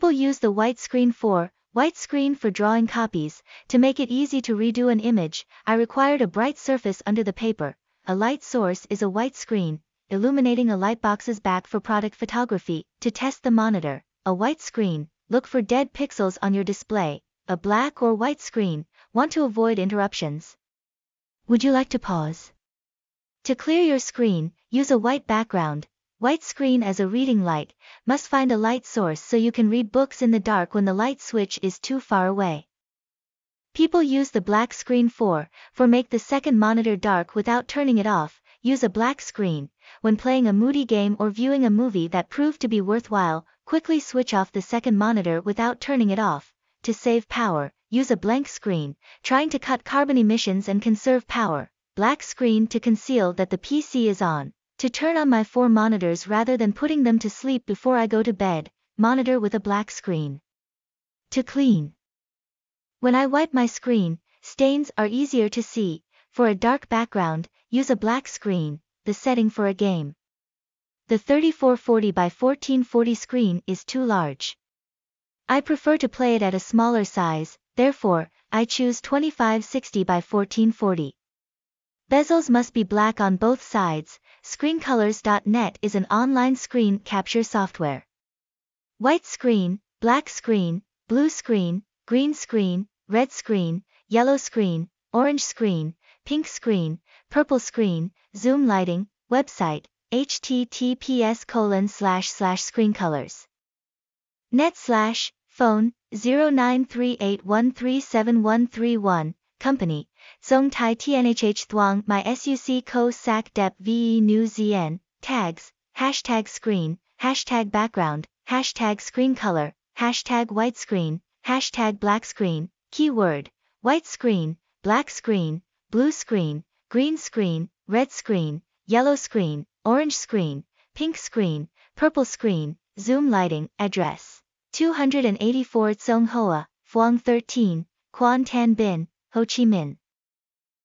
People use the white screen for, white screen for drawing copies, to make it easy to redo an image, I required a bright surface under the paper, a light source is a white screen, illuminating a lightbox's back for product photography, to test the monitor, a white screen, look for dead pixels on your display, a black or white screen, want to avoid interruptions. Would you like to pause? To clear your screen, use a white background, white screen as a reading light, must find a light source so you can read books in the dark when the light switch is too far away. People use the black screen for, for make the second monitor dark without turning it off, use a black screen, when playing a moody game or viewing a movie that proved to be worthwhile, quickly switch off the second monitor without turning it off, to save power, use a blank screen, trying to cut carbon emissions and conserve power, black screen to conceal that the PC is on, to turn on my four monitors rather than putting them to sleep before I go to bed, monitor with a black screen. To clean. When I wipe my screen, stains are easier to see, for a dark background, use a black screen, the setting for a game. The 3440 by 1440 screen is too large. I prefer to play it at a smaller size, therefore, I choose 2560 by 1440. Bezels must be black on both sides, ScreenColors.net is an online screen capture software. White screen, black screen, blue screen, green screen, red screen, yellow screen, orange screen, pink screen, purple screen, zoom lighting, website, https colon slash slash screencolors. Net slash, phone, 0938137131, company, Cong Ty TNHH Thuong Mai Suc Khoe Sac Dep Ve Nu Zn, tags, hashtag screen, hashtag background, hashtag screen color, hashtag white screen, hashtag black screen, keyword, white screen, black screen, blue screen, green screen, red screen, yellow screen, orange screen, pink screen, purple screen, zoom lighting, address. 284 Cong Hoa, Phuong 13, Quan Tan Binh, Ho Chi Minh.